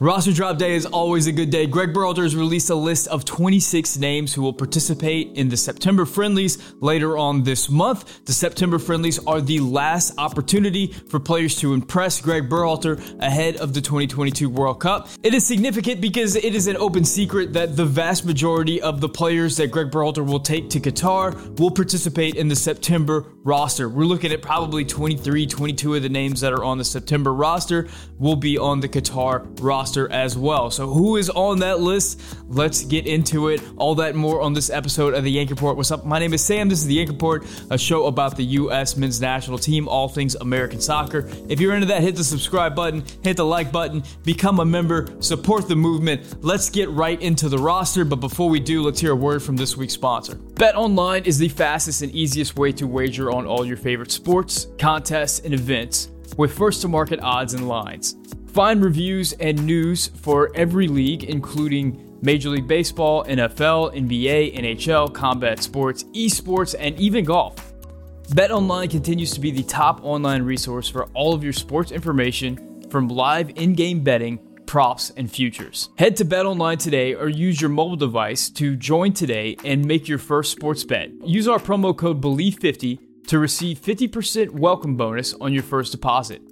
Roster drop day is always a good day. Gregg Berhalter has released a list of 26 names who will participate in the September friendlies later on this month. The September friendlies are the last opportunity for players to impress Gregg Berhalter ahead of the 2022 World Cup. It is significant because it is an open secret that the vast majority of the players that Gregg Berhalter will take to Qatar will participate in the September roster. We're looking at probably 23, 22 of the names that are on the September roster will be on the Qatar roster roster as well. So, who is on that list? Let's get into it. All that more on this episode of the Yank Report. What's up? My name is Sam. This is the Yank Report, a show about the U.S. men's national team, all things American soccer. If you're into that, hit the subscribe button, hit the like button, become a member, support the movement. Let's get right into the roster. But before we do, let's hear a word from this week's sponsor. Bet Online is the fastest and easiest way to wager on all your favorite sports, contests, and events with first to market odds and lines. Find reviews and news for every league, including Major League Baseball, NFL, NBA, NHL, combat sports, esports, and even golf. BetOnline continues to be the top online resource for all of your sports information from live in game betting, props, and futures. Head to BetOnline today or use your mobile device to join today and make your first sports bet. Use our promo code BELIEVE50 to receive 50% welcome bonus on your first deposit.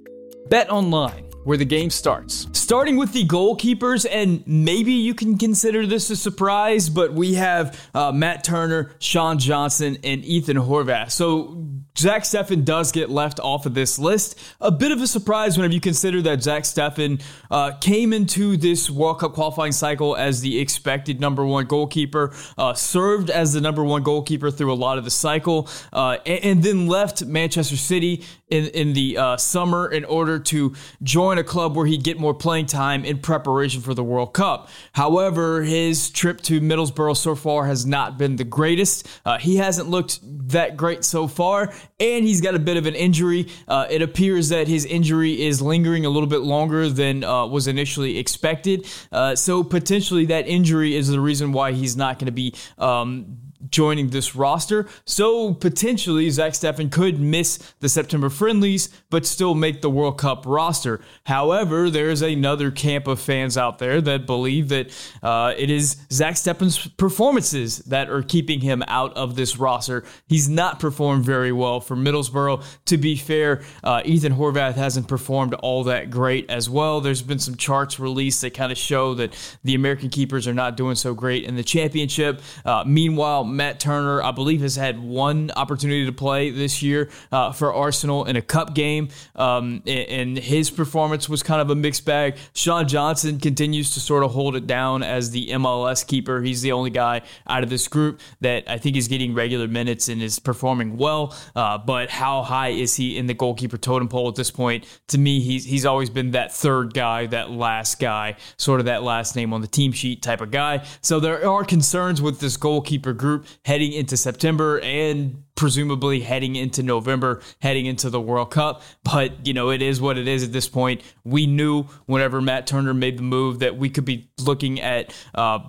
BetOnline where the game starts. Starting with the goalkeepers, and maybe you can consider this a surprise, but we have uh, Matt Turner, Sean Johnson, and Ethan Horvath. So Zach Steffen does get left off of this list. A bit of a surprise whenever you consider that Zach Steffen uh, came into this World Cup qualifying cycle as the expected number one goalkeeper, uh, served as the number one goalkeeper through a lot of the cycle, uh, and, and, then left Manchester City in, in the uh, summer in order to join a club where he'd get more playing time in preparation for the World Cup. However, his trip to Middlesbrough so far has not been the greatest. Uh, he hasn't looked that great so far, and he's got a bit of an injury. Uh, it appears that his injury is lingering a little bit longer than uh, was initially expected. Uh, so potentially that injury is the reason why he's not going to be. Um, joining this roster. So potentially Zach Steffen could miss the September friendlies, but still make the World Cup roster. However, there is another camp of fans out there that believe that uh, it is Zach Steffen's performances that are keeping him out of this roster. He's not performed very well for Middlesbrough. To be fair, uh, Ethan Horvath hasn't performed all that great as well. There's been some charts released that kind of show that the American keepers are not doing so great in the championship. Uh, meanwhile, Matt Turner, I believe, has had one opportunity to play this year uh, for Arsenal in a cup game, um, and his performance was kind of a mixed bag. Sean Johnson continues to sort of hold it down as the MLS keeper. He's the only guy out of this group that I think is getting regular minutes and is performing well. Uh, but how high is he in the goalkeeper totem pole at this point? To me, he's he's always been that third guy, that last guy, sort of that last name on the team sheet type of guy. So there are concerns with this goalkeeper group heading into September and presumably heading into November, heading into the World Cup. But, you know, it is what it is at this point. We knew whenever Matt Turner made the move that we could be looking at, uh,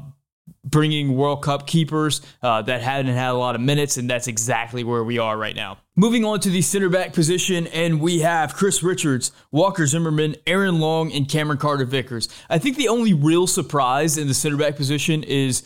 bringing World Cup keepers uh, that hadn't had a lot of minutes, and that's exactly where we are right now. Moving on to the center back position, and we have Chris Richards, Walker Zimmerman, Aaron Long, and Cameron Carter Vickers. I think the only real surprise in the center back position is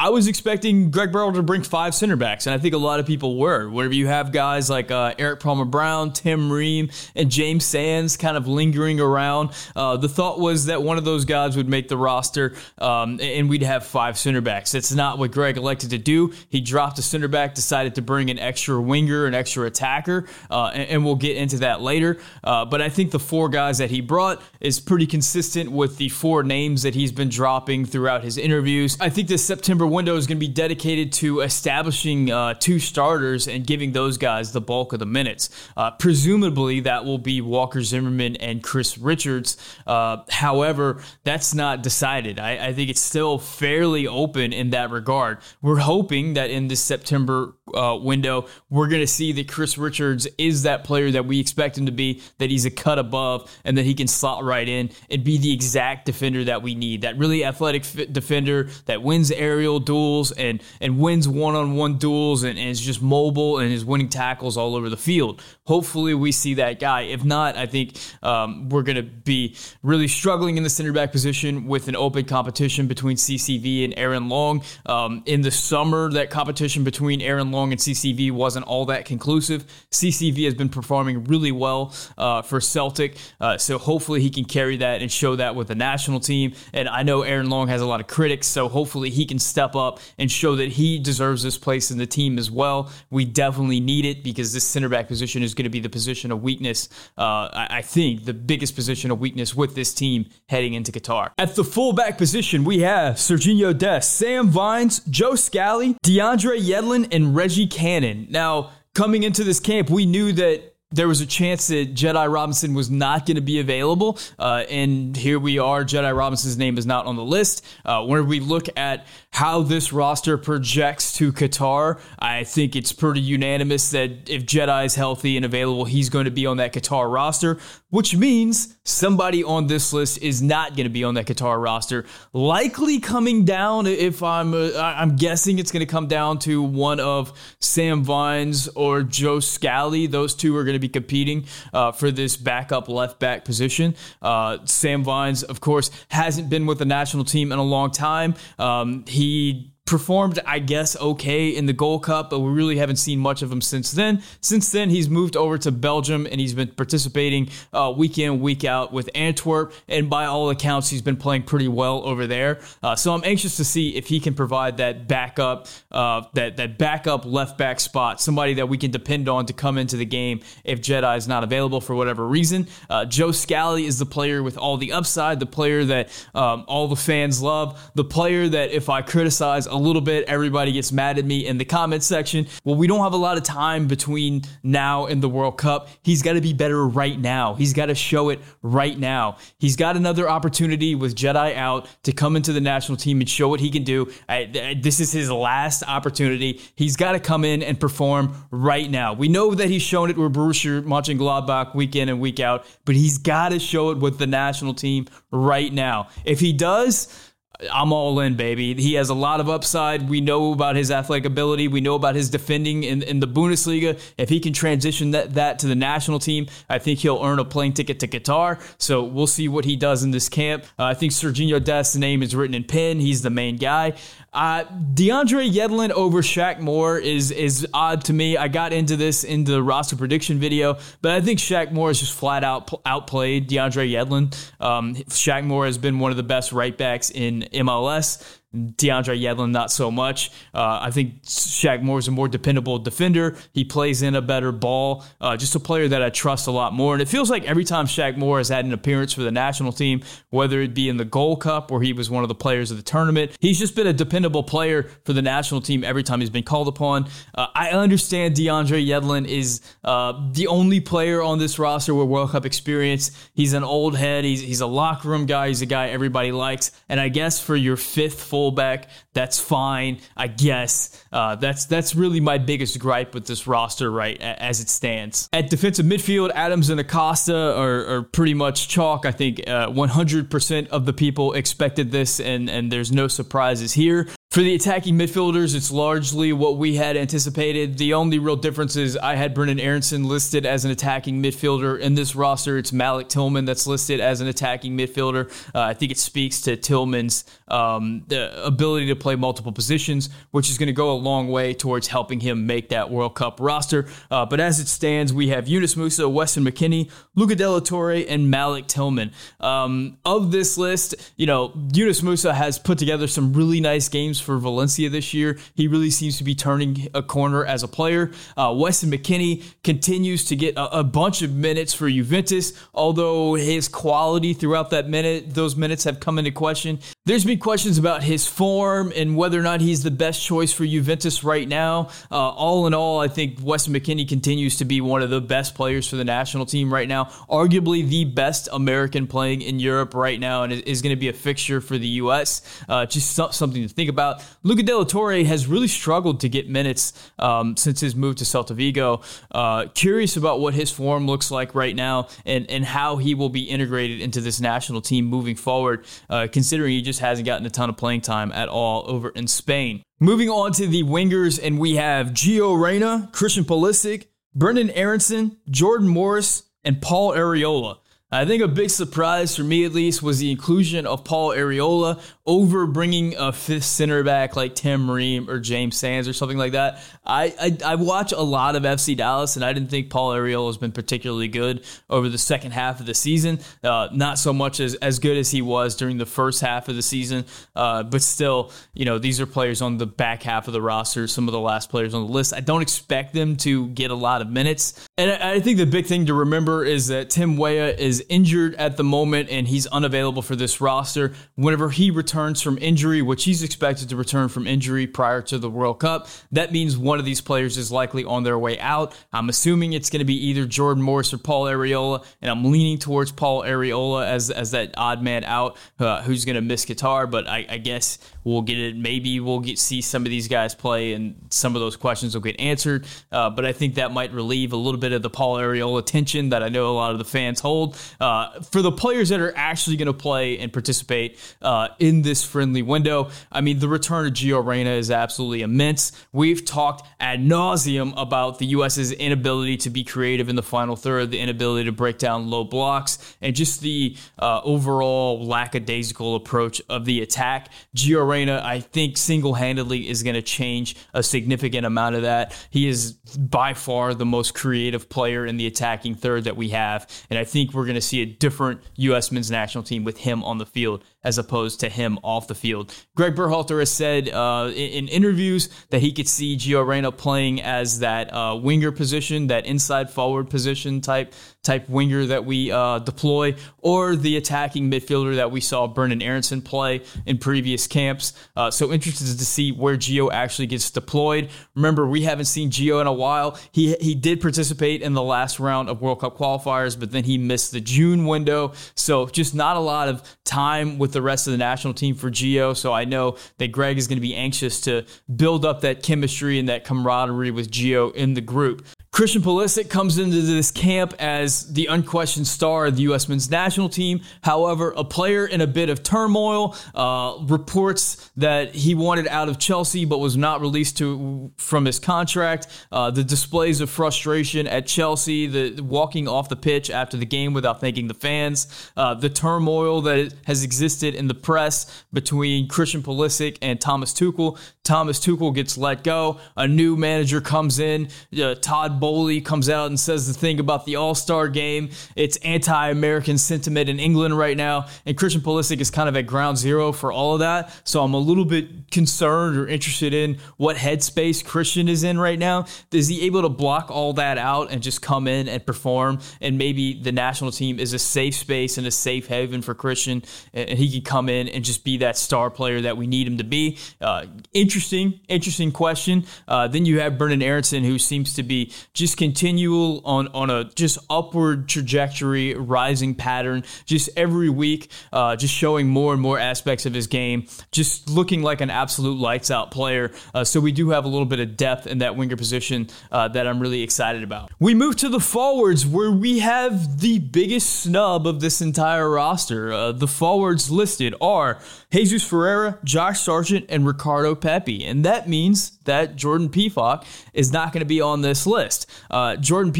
I was expecting Gregg Berhalter to bring five center backs, and I think a lot of people were. Whenever you have guys like uh, Erik Palmer Brown, Tim Ream, and James Sands kind of lingering around, uh, the thought was that one of those guys would make the roster, um, and we'd have five center backs. That's not what Gregg elected to do. He dropped a center back, decided to bring an extra winger, an extra attacker, uh, and, and, we'll get into that later. Uh, but I think the four guys that he brought is pretty consistent with the four names that he's been dropping throughout his interviews. I think this September window is going to be dedicated to establishing uh, two starters and giving those guys the bulk of the minutes. Uh, presumably, that will be Walker Zimmerman and Chris Richards. Uh, however, that's not decided. I, I, think it's still fairly open in that regard. We're hoping that in this September uh, window, we're going to see that Chris Richards is that player that we expect him to be, that he's a cut above, and that he can slot right in and be the exact defender that we need. That really athletic defender that wins aerial aerial duels and and wins one on one duels and, and is just mobile and is winning tackles all over the field. Hopefully, we see that guy. If not, I think um, we're going to be really struggling in the center back position with an open competition between CCV and Aaron Long. Um, in the summer, that competition between Aaron Long and CCV wasn't all that conclusive. CCV has been performing really well uh, for Celtic, uh, so hopefully he can carry that and show that with the national team. And I know Aaron Long has a lot of critics, so hopefully he can step up and show that he deserves this place in the team as well. We definitely need it because this center back position is going to be the position of weakness. Uh, I, think the biggest position of weakness with this team heading into Qatar. At the fullback position, we have Sergiño Dest, Sam Vines, Joe Scally, DeAndre Yedlin, and Reggie Cannon. Now, coming into this camp, we knew that there was a chance that Jedi Robinson was not going to be available. Uh, and here we are. Jedi Robinson's name is not on the list. Uh, when we look at how this roster projects to Qatar, I think it's pretty unanimous that if Jedi is healthy and available, he's going to be on that Qatar roster, which means somebody on this list is not going to be on that Qatar roster. Likely coming down, if I'm, uh, I'm guessing it's going to come down to one of Sam Vines or Joe Scally. Those two are going to be competing uh, for this backup left back position. Uh, Sam Vines, of course, hasn't been with the national team in a long time. Um, he de performed, I guess, okay in the Gold Cup, but we really haven't seen much of him since then. Since then, he's moved over to Belgium and he's been participating uh, week in, week out with Antwerp. And by all accounts, he's been playing pretty well over there. Uh, so I'm anxious to see if he can provide that backup, uh, that that backup left back spot, somebody that we can depend on to come into the game if Jedi is not available for whatever reason. Uh, Joe Scally is the player with all the upside, the player that um, all the fans love, the player that if I criticize little bit, everybody gets mad at me in the comments section. Well, we don't have a lot of time between now and the World Cup. He's got to be better right now. He's got to show it right now. He's got another opportunity with Jedi out to come into the national team and show what he can do. I, this is his last opportunity. He's got to come in and perform right now. We know that he's shown it with Borussia Mönchengladbach week in and week out, but he's got to show it with the national team right now. If he does, I'm all in, baby. He has a lot of upside. We know about his athletic ability. We know about his defending in, in the Bundesliga. If he can transition that, that to the national team, I think he'll earn a plane ticket to Qatar. So we'll see what he does in this camp. Uh, I think Sergiño Dest's name is written in pen. He's the main guy. Uh, DeAndre Yedlin over Shaq Moore is is odd to me. I got into this in the roster prediction video, but I think Shaq Moore is just flat out outplayed DeAndre Yedlin. Um, Shaq Moore has been one of the best right backs in MLS. DeAndre Yedlin, not so much. Uh, I think Shaq Moore is a more dependable defender. He plays in a better ball. Uh, just a player that I trust a lot more. And it feels like every time Shaq Moore has had an appearance for the national team, whether it be in the Gold Cup or he was one of the players of the tournament, he's just been a dependable player for the national team every time he's been called upon. Uh, I understand DeAndre Yedlin is uh, the only player on this roster with World Cup experience. He's an old head. He's, he's a locker room guy. He's a guy everybody likes. And I guess for your fifth full fullback. That's fine, I guess. Uh, that's that's really my biggest gripe with this roster, right, as it stands. At defensive midfield, Adams and Acosta are, are pretty much chalk. I think uh, 100% of the people expected this, and, and there's no surprises here. For the attacking midfielders, it's largely what we had anticipated. The only real difference is I had Brenden Aaronson listed as an attacking midfielder. In this roster, it's Malik Tillman that's listed as an attacking midfielder. Uh, I think it speaks to Tillman's um, ability to play multiple positions, which is going to go a long way towards helping him make that World Cup roster. Uh, but as it stands, we have Yunus Musah, Weston McKennie, Luca de la Torre, and Malik Tillman. Um, of this list, you know, Yunus Musah has put together some really nice games games for Valencia this year. He really seems to be turning a corner as a player. Uh, Weston McKennie continues to get a, a, bunch of minutes for Juventus, although his quality throughout that minute, those minutes have come into question. There's been questions about his form and whether or not he's the best choice for Juventus right now. Uh, all in all, I think Weston McKennie continues to be one of the best players for the national team right now, arguably the best American playing in Europe right now, and is going to be a fixture for the U.S. Uh, just something to think about. Luca de la Torre has really struggled to get minutes um, since his move to Celta Vigo. Uh, curious about what his form looks like right now and, and how he will be integrated into this national team moving forward, uh, considering he just just hasn't gotten a ton of playing time at all over in Spain. Moving on to the wingers, and we have Gio Reyna, Christian Pulisic, Brenden Aaronson, Jordan Morris, and Paul Arriola. I think a big surprise for me, at least, was the inclusion of Paul Arriola over bringing a fifth center back like Tim Ream or James Sands or something like that. I, I, I watch a lot of FC Dallas, and I didn't think Paul Arriola has been particularly good over the second half of the season. Uh, not so much as, as good as he was during the first half of the season, uh, but still, you know, these are players on the back half of the roster, some of the last players on the list. I don't expect them to get a lot of minutes. And I, I think the big thing to remember is that Tim Weah is injured at the moment and he's unavailable for this roster. Whenever he returns from injury, which he's expected to return from injury prior to the World Cup, that means one of these players is likely on their way out. I'm assuming it's going to be either Jordan Morris or Paul Arriola, and I'm leaning towards Paul Arriola as, as that odd man out uh, who's going to miss Qatar, but I, I guess we'll get it. Maybe we'll get see some of these guys play, and some of those questions will get answered. Uh, but I think that might relieve a little bit of the Paul Arriola tension that I know a lot of the fans hold. Uh, for the players that are actually going to play and participate uh, in this friendly window, I mean, the return of Gio Reyna is absolutely immense. We've talked ad nauseum about the U.S.'s inability to be creative in the final third, the inability to break down low blocks, and just the uh, overall lackadaisical approach of the attack. Gio Reyna, I think, single handedly is going to change a significant amount of that. He is by far the most creative player in the attacking third that we have, and I think we're going to see a different U.S. men's national team with him on the field as opposed to him off the field. Gregg Berhalter has said uh, in, in, interviews that he could see Gio Reyna playing as that uh, winger position, that inside forward position type type winger that we uh, deploy, or the attacking midfielder that we saw Brenden Aaronson play in previous camps. Uh, so interested to see where Gio actually gets deployed. Remember, we haven't seen Gio in a while. He he did participate in the last round of World Cup qualifiers, but then he missed the June window. So just not a lot of time with the rest of the national team for Gio. So I know that Gregg is going to be anxious to build up that chemistry and that camaraderie with Gio in the group. Christian Pulisic comes into this camp as the unquestioned star of the U.S. men's national team. However, a player in a bit of turmoil. Uh, reports that he wanted out of Chelsea but was not released to from his contract. Uh, the displays of frustration at Chelsea, the walking off the pitch after the game without thanking the fans, uh, the turmoil that has existed in the press between Christian Pulisic and Thomas Tuchel. Thomas Tuchel gets let go. A new manager comes in. Uh, Todd Boehly comes out and says the thing about the All Star game. It's anti American sentiment in England right now. And Christian Pulisic is kind of at ground zero for all of that. So I'm a little bit concerned or interested in what headspace Christian is in right now. Is he able to block all that out and just come in and perform? And maybe the national team is a safe space and a safe haven for Christian. And he can come in and just be that star player that we need him to be. Uh, interesting interesting, question. Uh, then you have Brenden Aaronson, who seems to be just continual on on a just upward trajectory, rising pattern, just every week, uh, just showing more and more aspects of his game, just looking like an absolute lights out player. Uh, so we do have a little bit of depth in that winger position uh, that I'm really excited about. We move to the forwards, where we have the biggest snub of this entire roster. Uh, the forwards listed are Jesus Ferreira, Josh Sargent, and Ricardo Pepi. And that means that Jordan Pefok is not going to be on this list. Uh, Jordan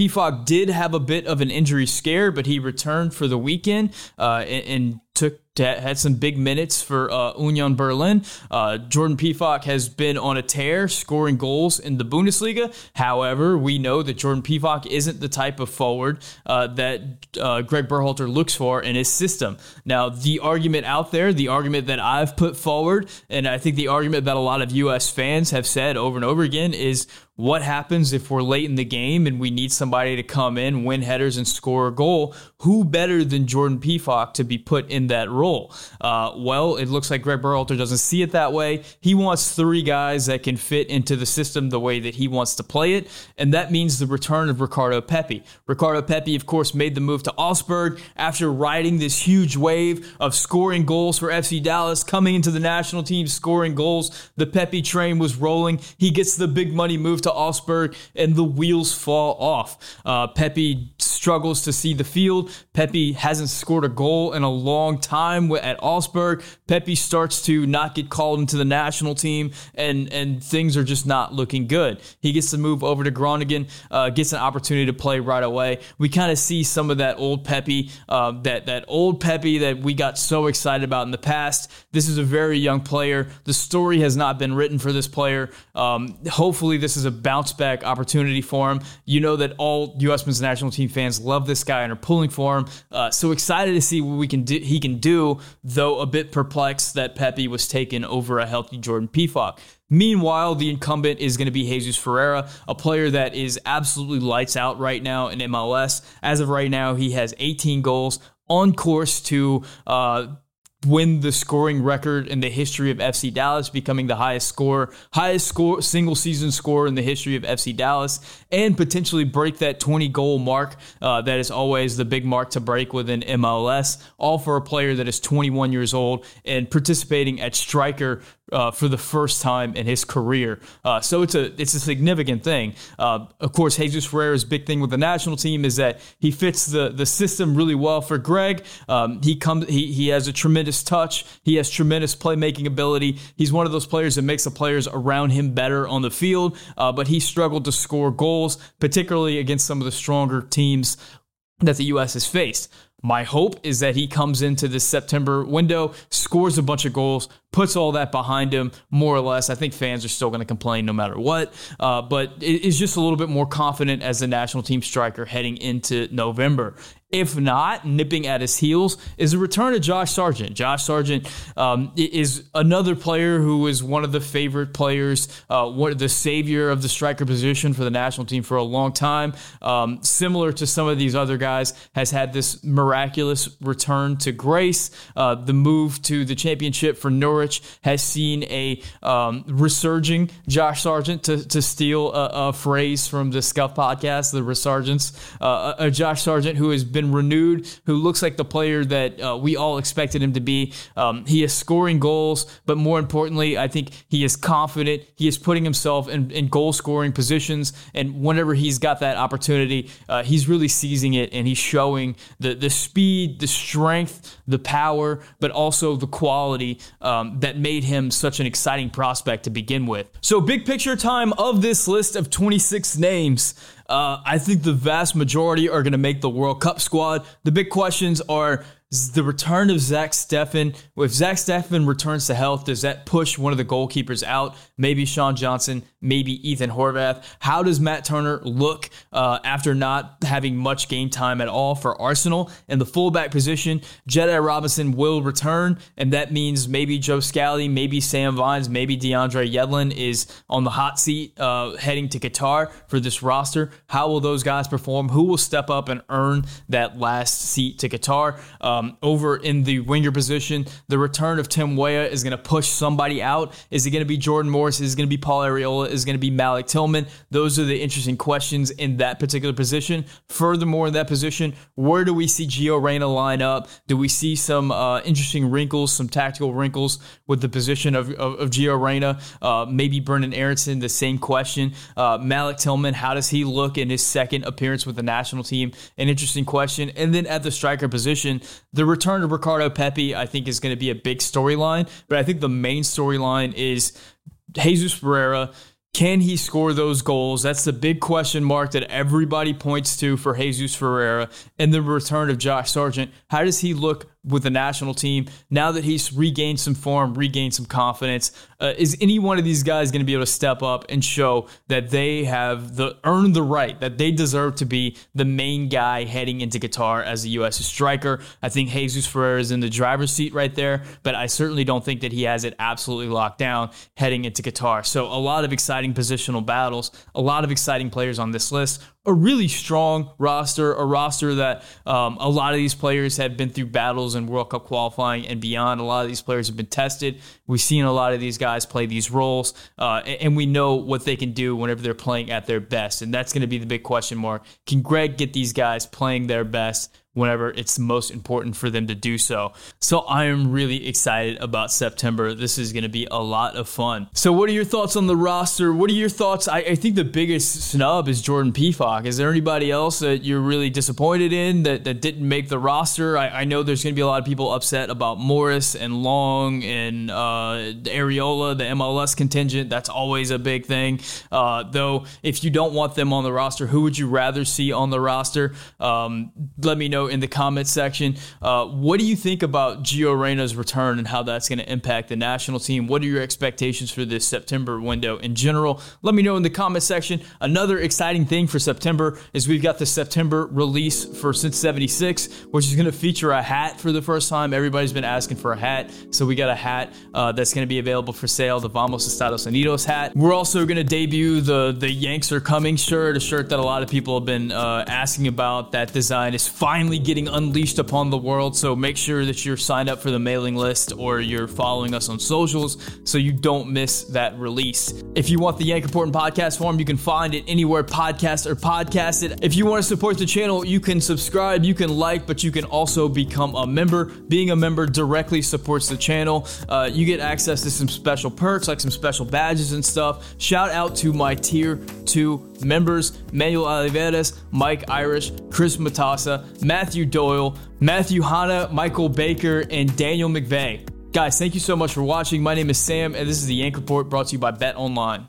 did have a bit of an injury scare, but he returned for the weekend uh, and, and took had some big minutes for uh, Union Berlin. Uh, Jordan Pefok has been on a tear, scoring goals in the Bundesliga. However, we know that Jordan Pefok isn't the type of forward uh, that uh, Gregg Berhalter looks for in his system. Now, the argument out there, the argument that I've put forward, and I think the argument that a lot of U.S. fans have said over and over again is what happens if we're late in the game and we need somebody to come in, win headers, and score a goal? Who better than Jordan Pefok to be put in that role? Uh, well, it looks like Gregg Berhalter doesn't see it that way. He wants three guys that can fit into the system the way that he wants to play it, and that means the return of Ricardo Pepi. Ricardo Pepi, of course, made the move to Augsburg after riding this huge wave of scoring goals for FC Dallas, coming into the national team, scoring goals. The Pepi train was rolling. He gets the big money move to Augsburg, and the wheels fall off. Uh, Pepi struggles to see the field. Pepi hasn't scored a goal in a long time at Augsburg. Pepi starts to not get called into the national team, and and things are just not looking good. He gets to move over to Groningen, uh, gets an opportunity to play right away. We kind of see some of that old Pepi, uh, that that old Pepi that we got so excited about in the past. This is a very young player. The story has not been written for this player. Um, hopefully, this is a bounce back opportunity for him. You know that all U.S. men's national team fans love this guy and are pulling for him. Uh, so excited to see what we can do. He can do, though a bit perplexed that Pepi was taken over a healthy Jordan Pefok. Meanwhile, the incumbent is going to be Jesus Ferreira, a player that is absolutely lights out right now in MLS. As of right now, he has 18 goals, on course to uh, win the scoring record in the history of FC Dallas, becoming the highest score, highest score single season score in the history of FC Dallas, and potentially break that 20 goal mark. Uh, that is always the big mark to break within MLS. All for a player that is 21 years old and participating at striker uh, for the first time in his career. Uh, so it's a it's a significant thing. Uh, of course, Jesus Ferreira's big thing with the national team is that he fits the the system really well for Gregg. Um, he comes he he has a tremendous touch. He has tremendous playmaking ability. He's one of those players that makes the players around him better on the field. Uh, but he struggled to score goals, particularly against some of the stronger teams that the U.S. has faced. My hope is that he comes into this September window, scores a bunch of goals, puts all that behind him, more or less. I think fans are still going to complain no matter what, uh, but is just a little bit more confident as the national team striker heading into November. If not, nipping at his heels is a return of Josh Sargent. Josh Sargent um, is another player who is one of the favorite players, uh, one, the savior of the striker position for the national team for a long time. Um, similar to some of these other guys, has had this miraculous return to grace. Uh, the move to the championship for Norwich has seen a um, resurging Josh Sargent, to, to steal a, a, phrase from the Scuff podcast, the Resurgence. Uh, a, a Josh Sargent who has been been renewed, who looks like the player that uh, we all expected him to be. Um, he is scoring goals, but more importantly, I think he is confident. He is putting himself in, in goal scoring positions, and whenever he's got that opportunity, uh, he's really seizing it and he's showing the, the speed, the strength, the power, but also the quality um, that made him such an exciting prospect to begin with. So, big picture time of this list of 26 names. Uh, I think the vast majority are going to make the World Cup squad. The big questions are the return of Zach Steffen. If Zach Steffen returns to health, does that push one of the goalkeepers out? Maybe Sean Johnson, maybe Ethan Horvath. How does Matt Turner look uh, after not having much game time at all for Arsenal? In the fullback position, Jedi Robinson will return, and that means maybe Joe Scally, maybe Sam Vines, maybe DeAndre Yedlin is on the hot seat uh, heading to Qatar for this roster. How will those guys perform? Who will step up and earn that last seat to Qatar? Uh, um, over in the winger position, the return of Tim Weah is going to push somebody out. Is it going to be Jordan Morris? Is it going to be Paul Arriola? Is it going to be Malik Tillman? Those are the interesting questions in that particular position. Furthermore, in that position, where do we see Gio Reyna line up? Do we see some uh, interesting wrinkles, some tactical wrinkles with the position of, of, of Gio Reyna? Uh, maybe Brenden Aaronson, the same question. Uh, Malik Tillman, how does he look in his second appearance with the national team? An interesting question. And then at the striker position, the return of Ricardo Pepi, I think, is going to be a big storyline. But I think the main storyline is Jesus Ferreira. Can he score those goals? That's the big question mark that everybody points to for Jesus Ferreira. And the return of Josh Sargent. How does he look with the national team now that he's regained some form, regained some confidence. Uh, is any one of these guys going to be able to step up and show that they have the earned the right that they deserve to be the main guy heading into Qatar as a U.S. striker? I think Jesus Ferreira is in the driver's seat right there, but I certainly don't think that he has it absolutely locked down heading into Qatar. So a lot of exciting positional battles, a lot of exciting players on this list a really strong roster, a roster that um, a lot of these players have been through battles in World Cup qualifying and beyond. A lot of these players have been tested. We've seen a lot of these guys play these roles, uh, and we know what they can do whenever they're playing at their best. And that's going to be the big question mark. Can Gregg get these guys playing their best whenever it's most important for them to do so. So I am really excited about September. This is going to be a lot of fun. So, what are your thoughts on the roster? What are your thoughts? I, I think the biggest snub is Jordan Pefok. Is there anybody else that you're really disappointed in that, that didn't make the roster? I, I know there's going to be a lot of people upset about Morris and Long and uh, Arriola, the MLS contingent. That's always a big thing. Uh, though, if you don't want them on the roster, who would you rather see on the roster? Um, let me know in the comments section. Uh, what do you think about Gio Reyna's return and how that's going to impact the national team? What are your expectations for this September window in general? Let me know in the comments section. Another exciting thing for September is we've got the September release for Since 76, which is going to feature a hat for the first time. Everybody's been asking for a hat, so we got a hat uh, that's going to be available for sale, the Vamos Estados Unidos hat. We're also going to debut the the Yanks are coming shirt, a shirt that a lot of people have been uh, asking about. That design is finally getting unleashed upon the world, so make sure that you're signed up for the mailing list or you're following us on socials so you don't miss that release. If you want the Yank Report podcast form, you can find it anywhere podcast or podcast it. If you want to support the channel, you can subscribe, you can like, but you can also become a member. Being a member directly supports the channel. Uh, you get access to some special perks, like some special badges and stuff. Shout out to my tier two members Manuel Oliveras, Mike Irish, Chris Matassa, Matthew Doyle, Matthew Hanna, Michael Baker, and Daniel McVeigh. Guys, thank you so much for watching. My name is Sam, and this is the Yank Report brought to you by Bet Online.